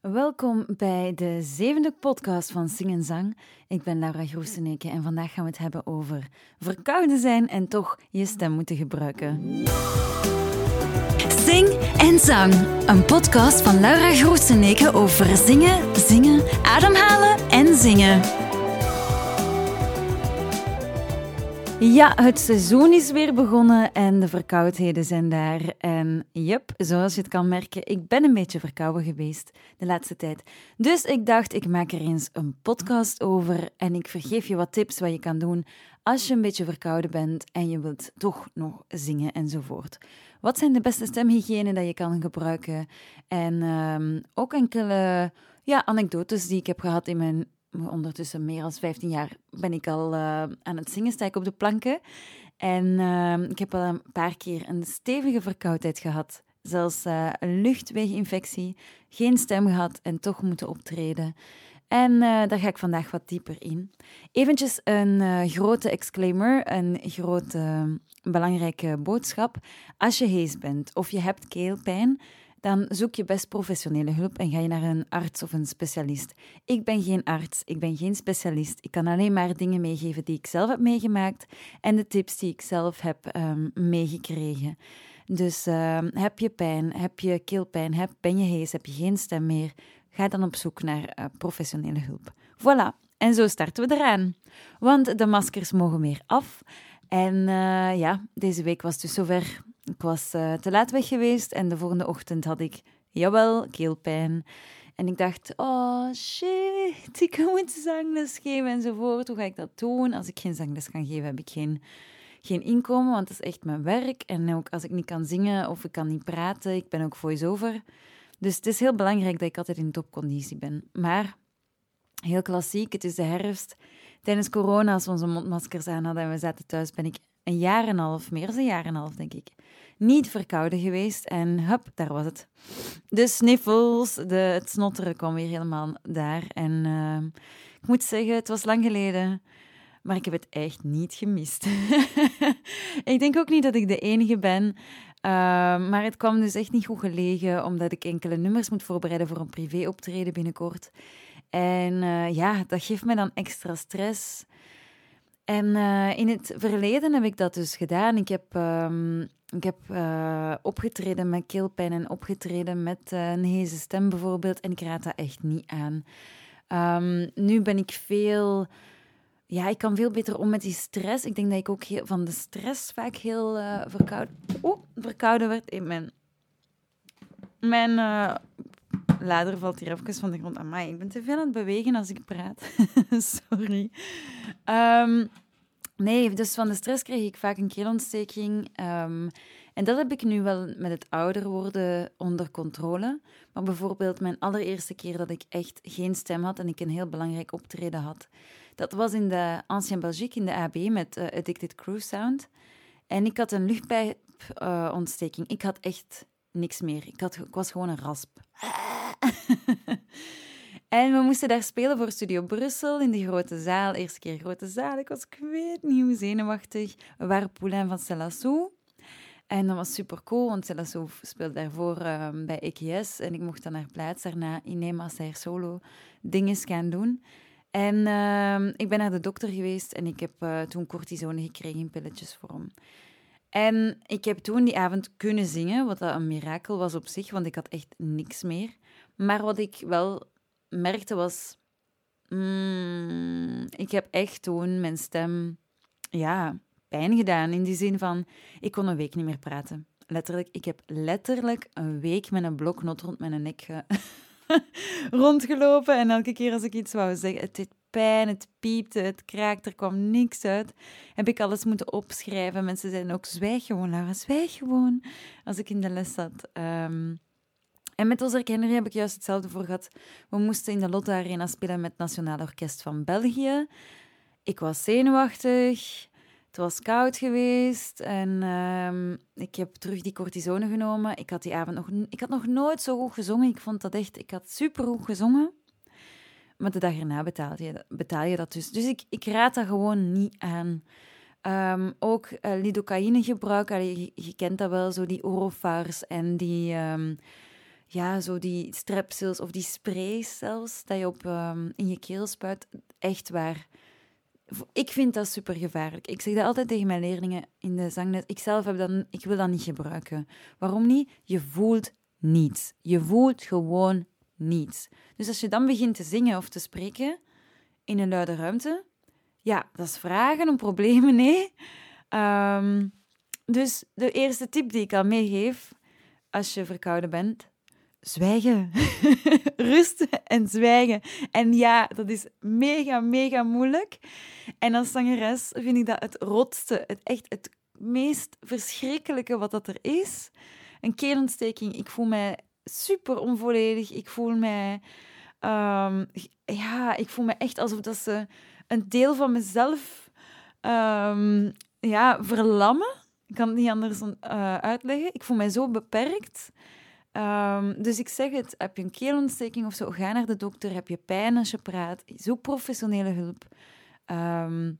Welkom bij de zevende podcast van Sing en Zang. Ik ben Laura Groeseneke en vandaag gaan we het hebben over verkouden zijn en toch je stem moeten gebruiken. Sing en Zang, een podcast van Laura Groeseneke over zingen, zingen, ademhalen en zingen. Ja, het seizoen is weer begonnen en de verkoudheden zijn daar. En yep, zoals je het kan merken, ik ben een beetje verkouden geweest de laatste tijd. Dus ik dacht, ik maak er eens een podcast over en ik vergeef je wat tips wat je kan doen als je een beetje verkouden bent en je wilt toch nog zingen enzovoort. Wat zijn de beste stemhygiëne dat je kan gebruiken? En um, ook enkele ja, anekdotes die ik heb gehad in mijn ondertussen meer dan 15 jaar ben ik al uh, aan het zingen, sta ik op de planken. En uh, ik heb al een paar keer een stevige verkoudheid gehad. Zelfs uh, een luchtweginfectie, geen stem gehad en toch moeten optreden. En daar ga ik vandaag wat dieper in. Eventjes een grote exclaimer, een grote belangrijke boodschap. Als je hees bent of je hebt keelpijn, dan zoek je best professionele hulp en ga je naar een arts of een specialist. Ik ben geen arts, ik ben geen specialist. Ik kan alleen maar dingen meegeven die ik zelf heb meegemaakt en de tips die ik zelf heb um, meegekregen. Dus uh, heb je pijn, heb je keelpijn, heb, ben je hees, heb je geen stem meer, ga dan op zoek naar uh, professionele hulp. Voilà, en zo starten we eraan. Want de maskers mogen weer af. En uh, ja, deze week was dus zover ik was uh, te laat weg geweest en de volgende ochtend had ik, jawel, keelpijn. En ik dacht, oh shit, ik moet zangles geven enzovoort. Hoe ga ik dat doen? Als ik geen zangles kan geven, heb ik geen, geen inkomen, want dat is echt mijn werk. En ook als ik niet kan zingen of ik kan niet praten, ik ben ook voice-over. Dus het is heel belangrijk dat ik altijd in topconditie ben. Maar, heel klassiek, het is de herfst. Tijdens corona, als we onze mondmaskers aan hadden en we zaten thuis, ben ik een jaar en een half, meer dan een jaar en een half, denk ik, niet verkouden geweest. En hup, daar was het. De sniffels, de, het snotteren kwam weer helemaal daar. En uh, ik moet zeggen, het was lang geleden, maar ik heb het echt niet gemist. ik denk ook niet dat ik de enige ben. Uh, maar het kwam dus echt niet goed gelegen, omdat ik enkele nummers moet voorbereiden voor een privéoptreden binnenkort. En uh, ja, dat geeft me dan extra stress. En uh, in het verleden heb ik dat dus gedaan. Ik heb, um, ik heb uh, opgetreden met keelpijn en opgetreden met uh, een heze stem bijvoorbeeld. En ik raad dat echt niet aan. Um, nu ben ik veel... Ja, ik kan veel beter om met die stress. Ik denk dat ik ook heel, van de stress vaak heel verkouden... Oh, verkouden werd. in mijn... Mijn lader valt hier even van de grond. Amai, ik ben te veel aan het bewegen als ik praat. Sorry. Um, nee, dus van de stress kreeg ik vaak een keelontsteking. Um, en dat heb ik nu wel met het ouder worden onder controle. Maar bijvoorbeeld mijn allereerste keer dat ik echt geen stem had en ik een heel belangrijk optreden had. Dat was in de Ancien Belgique, in de AB, met uh, Addicted Crew Sound. En ik had een luchtbijontsteking. Uh, ik had echt niks meer. Ik, had, ik was gewoon een rasp. en we moesten daar spelen voor Studio Brussel in de grote zaal. Eerste keer grote zaal. Ik was, ik weet niet hoe zenuwachtig. We waren Poulain van Celassou. En dat was super cool, want Celassou speelde daarvoor uh, bij EKS. En ik mocht dan naar plaats daarna in Nemaster solo dingen gaan doen. En uh, ik ben naar de dokter geweest en ik heb uh, toen cortisone gekregen in pilletjesvorm. En ik heb toen die avond kunnen zingen, wat een mirakel was op zich, want ik had echt niks meer. Maar wat ik wel merkte was, mm, ik heb echt toen mijn stem, ja, pijn gedaan. In die zin van, ik kon een week niet meer praten. Letterlijk, ik heb letterlijk een week met een bloknot rond mijn nek rondgelopen. En elke keer als ik iets wou zeggen, het deed pijn, het piepte, het kraakte, er kwam niks uit. Heb ik alles moeten opschrijven. Mensen zeiden ook, zwijg gewoon, Laura, zwijg gewoon. Als ik in de les zat. Um, en met onze Henry heb ik juist hetzelfde voor gehad. We moesten in de Lotte Arena spelen met het Nationaal Orkest van België. Ik was zenuwachtig. Het was koud geweest en um, ik heb terug die cortisone genomen. Ik had die avond nog, ik had nog nooit zo goed gezongen. Ik vond dat echt, ik had super goed gezongen. Maar de dag erna betaal je, betaal je dat dus. Dus ik, ik raad dat gewoon niet aan. Um, ook uh, lidocaïne gebruik, je, kent dat wel, zo die Orofars en die, um, ja, zo die strepsils of die sprays zelfs, dat je op, ehm, in je keel spuit. Echt waar. Ik vind dat super gevaarlijk. Ik zeg dat altijd tegen mijn leerlingen in de zangles. Ik zelf heb dat, ik wil dat niet gebruiken. Waarom niet? Je voelt niets. Je voelt gewoon niets. Dus als je dan begint te zingen of te spreken in een luide ruimte, ja, dat is vragen om problemen, nee. Ehm, dus de eerste tip die ik al meegeef als je verkouden bent, zwijgen. Rusten en zwijgen. En ja, dat is mega, mega moeilijk. En als zangeres vind ik dat het rotste, het echt het meest verschrikkelijke wat dat er is. Een keelontsteking. Ik voel mij super onvolledig. Ik voel mij... Um, ja, ik voel me echt alsof dat ze een deel van mezelf um, ja, verlammen. Ik kan het niet anders uh, uitleggen. Ik voel mij zo beperkt. Um, dus ik zeg het, heb je een keelontsteking of zo, ga naar de dokter. Heb je pijn als je praat, zoek professionele hulp. Um,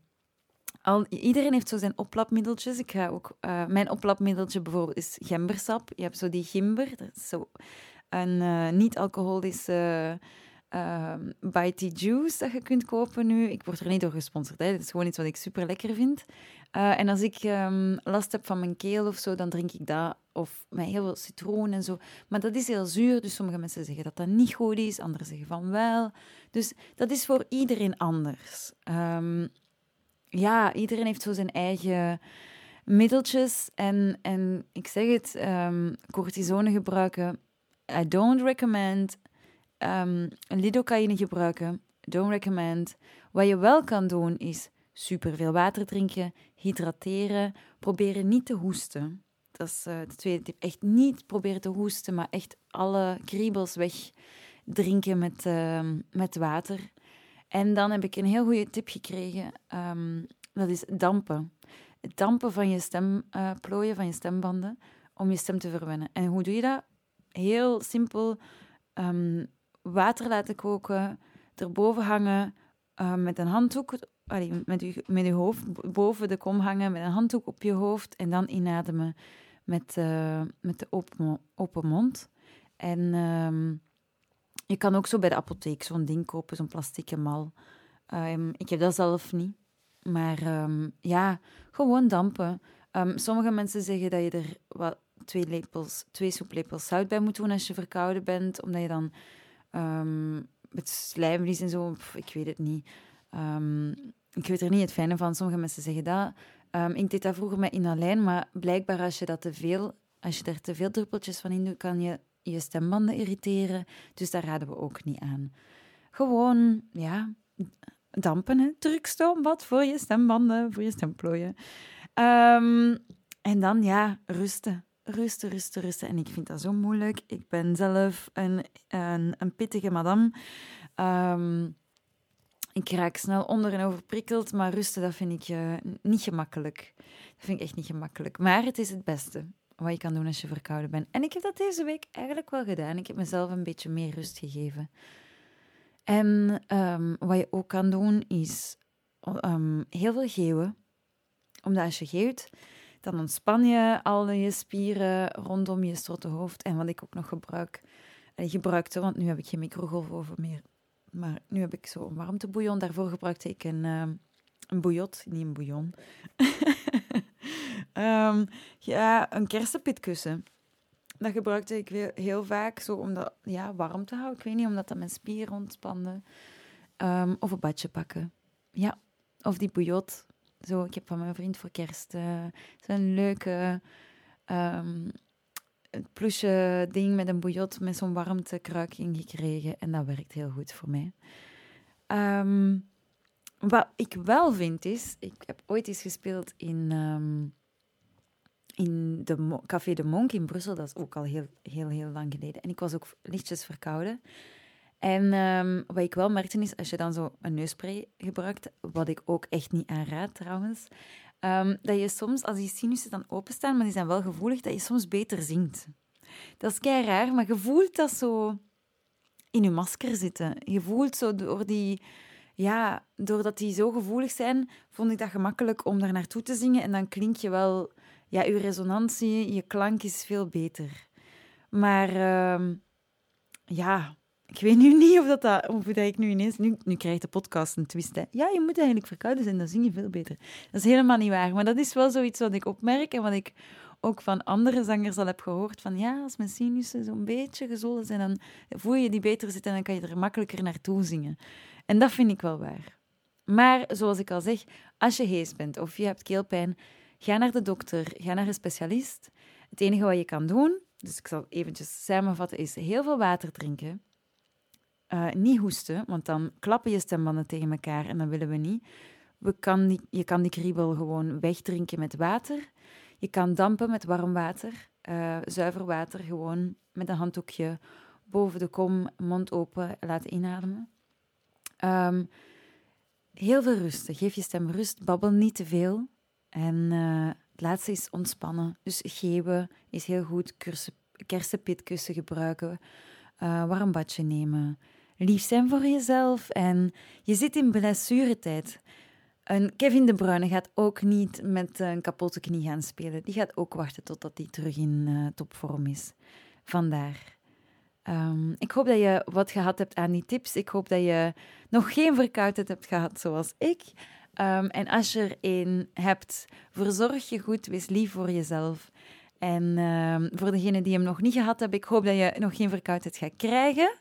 al, iedereen heeft zo zijn oplapmiddeltjes. Ik ga ook, uh, mijn oplapmiddeltje bijvoorbeeld is gembersap. Je hebt zo die gimber, dat is zo een uh, niet-alcoholische uh, Bitey Juice dat je kunt kopen nu. Ik word er niet door gesponsord. Hè. Het is gewoon iets wat ik super lekker vind. Uh, en als ik last heb van mijn keel of zo, dan drink ik dat. Of met heel veel citroen en zo. Maar dat is heel zuur, dus sommige mensen zeggen dat dat niet goed is. Anderen zeggen van wel. Dus dat is voor iedereen anders. Um, ja, iedereen heeft zo zijn eigen middeltjes. En, en ik zeg het, um, cortisone gebruiken. I don't recommend. Um, lidocaïne gebruiken. Don't recommend. Wat je wel kan doen is superveel water drinken, hydrateren, proberen niet te hoesten. Dat is de tweede tip. Echt niet proberen te hoesten, maar echt alle kriebels wegdrinken met, uh, met water. En dan heb ik een heel goede tip gekregen. Um, dat is dampen. Het dampen van je stemplooien, uh, van je stembanden, om je stem te verwennen. En hoe doe je dat? Heel simpel. Um, water laten koken, erboven hangen, uh, met een handdoek allee, met, je, met je hoofd boven de kom hangen, met een handdoek op je hoofd en dan inademen met, uh, met de open, open mond. En um, je kan ook zo bij de apotheek zo'n ding kopen, zo'n plastieke mal. Um, ik heb dat zelf niet. Maar um, ja, gewoon dampen. sommige mensen zeggen dat je er wat, twee, lepels, twee soeplepels zout bij moet doen als je verkouden bent, omdat je dan het slijmvlies en zo, ik weet het niet. Ik weet er niet het fijne van. Sommige mensen zeggen dat. Um, ik deed dat vroeger met inalijn, maar blijkbaar als je, dat te veel, als je er te veel druppeltjes van in doet, kan je je stembanden irriteren. Dus daar raden we ook niet aan. Gewoon, ja, dampen, hè. Drukstoombad voor je stembanden, voor je stemplooien. Um, en dan, ja, rusten. Rusten, rusten, rusten. En ik vind dat zo moeilijk. Ik ben zelf een, een, een pittige madame. Um, ik raak snel onder en overprikkeld, maar rusten, dat vind ik uh, niet gemakkelijk. Dat vind ik echt niet gemakkelijk. Maar het is het beste wat je kan doen als je verkouden bent. En ik heb dat deze week eigenlijk wel gedaan. Ik heb mezelf een beetje meer rust gegeven. En um, wat je ook kan doen, is um, heel veel geeuwen. Omdat als je geeuwt, dan ontspan je al je spieren rondom je hoofd. En wat ik ook nog gebruik, en gebruikte, want nu heb ik geen microgolfoven meer, maar nu heb ik zo'n warmtebouillon. Daarvoor gebruikte ik een, uh, een bouillot, niet een bouillon. um, ja, een kersenpitkussen. Dat gebruikte ik heel vaak zo om dat ja, warm te houden. Ik weet niet, omdat dat mijn spieren ontspande. Um, of een badje pakken. Ja, of die bouillot. Zo, ik heb van mijn vriend voor kerst uh, zo'n leuke um, het ploesje ding met een bouillot met zo'n warmtekruik gekregen. En dat werkt heel goed voor mij. Um, wat ik wel vind is, ik heb ooit eens gespeeld in, um, in de Café de Monk in Brussel. Dat is ook al heel, heel, heel lang geleden. En ik was ook lichtjes verkouden. En um, wat ik wel merkte is, als je dan zo een neusspray gebruikt, wat ik ook echt niet aanraad trouwens, Um, dat je soms, als die sinussen dan openstaan, maar die zijn wel gevoelig, dat je soms beter zingt. Dat is kei raar, maar je voelt dat zo in je masker zitten. Je voelt zo door die... Ja, doordat die zo gevoelig zijn, vond ik dat gemakkelijk om daar naartoe te zingen. En dan klink je wel... Ja, je resonantie, je klank is veel beter. Maar... Um, ja, ik weet nu niet of, dat, dat, of dat ik nu ineens... Nu, nu krijgt de podcast een twist. Hè. Ja, je moet eigenlijk verkouden zijn, dan zing je veel beter. Dat is helemaal niet waar. Maar dat is wel zoiets wat ik opmerk en wat ik ook van andere zangers al heb gehoord. Van ja, als mijn sinussen zo'n beetje gezollen zijn, dan voel je die beter zitten en dan kan je er makkelijker naartoe zingen. En dat vind ik wel waar. Maar zoals ik al zeg, als je hees bent of je hebt keelpijn, ga naar de dokter, ga naar een specialist. Het enige wat je kan doen, dus ik zal eventjes samenvatten, is heel veel water drinken. Uh, niet hoesten, want dan klappen je stembanden tegen elkaar en dat willen we niet. We kan je kan die kriebel gewoon wegdrinken met water. Je kan dampen met warm water, uh, zuiver water, gewoon met een handdoekje boven de kom, mond open, laten inademen. Um, heel veel rusten. Geef je stem rust, babbel niet te veel. En uh, het laatste is ontspannen. Dus geven is heel goed. kersenpitkussen gebruiken. Uh, warm badje nemen. Lief zijn voor jezelf. En je zit in blessuretijd. En Kevin De Bruyne gaat ook niet met een kapotte knie gaan spelen. Die gaat ook wachten totdat hij terug in uh, topvorm is. Vandaar. Um, ik hoop dat je wat gehad hebt aan die tips. Ik hoop dat je nog geen verkoudheid hebt gehad zoals ik. Um, en als je er een hebt, verzorg je goed, wees lief voor jezelf. En um, voor degenen die hem nog niet gehad hebben, ik hoop dat je nog geen verkoudheid gaat krijgen.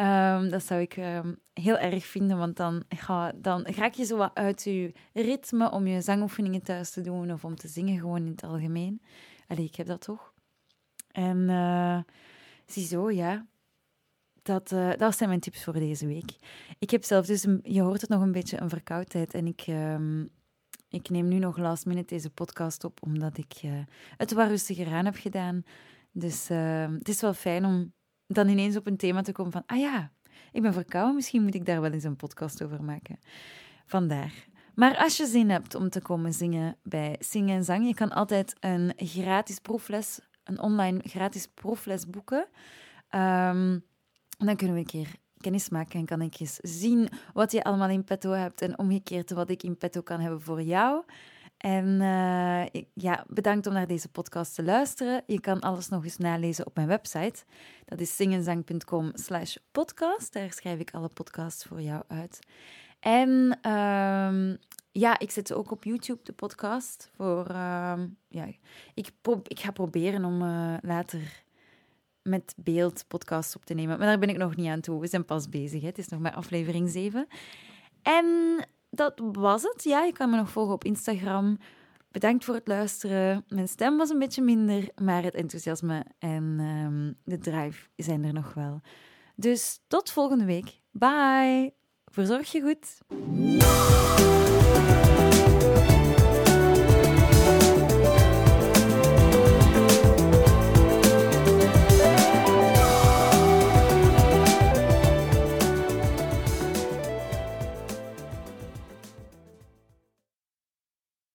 Um, dat zou ik um, heel erg vinden, want dan, ga, dan raak je zo wat uit je ritme om je zangoefeningen thuis te doen of om te zingen gewoon in het algemeen. Allee, ik heb dat toch. En uh, ziezo, ja. Dat, uh, dat zijn mijn tips voor deze week. Ik heb zelf dus, je hoort het nog een beetje, een verkoudheid. En ik, um, ik neem nu nog last minute deze podcast op, omdat ik uh, het wat rustiger aan heb gedaan. Dus het is wel fijn om dan ineens op een thema te komen van, ah ja, ik ben verkouden, misschien moet ik daar wel eens een podcast over maken. Vandaar. Maar als je zin hebt om te komen zingen bij Zingen en Zang, je kan altijd een gratis proefles, een online gratis proefles boeken. Um, dan kunnen we een keer kennis maken en kan ik eens zien wat je allemaal in petto hebt en omgekeerd wat ik in petto kan hebben voor jou. En uh, ja, bedankt om naar deze podcast te luisteren. Je kan alles nog eens nalezen op mijn website. Dat is zingenzang.com slash podcast. Daar schrijf ik alle podcasts voor jou uit. En um, ja, ik zet ook op YouTube, de podcast. Voor, uh, ja, ik, ik ga proberen om uh, later met beeld podcasts op te nemen. Maar daar ben ik nog niet aan toe. We zijn pas bezig. Hè. Het is nog maar aflevering 7. En dat was het. Ja, je kan me nog volgen op Instagram. Bedankt voor het luisteren. Mijn stem was een beetje minder, maar het enthousiasme en um, de drive zijn er nog wel. Dus tot volgende week. Bye. Verzorg je goed.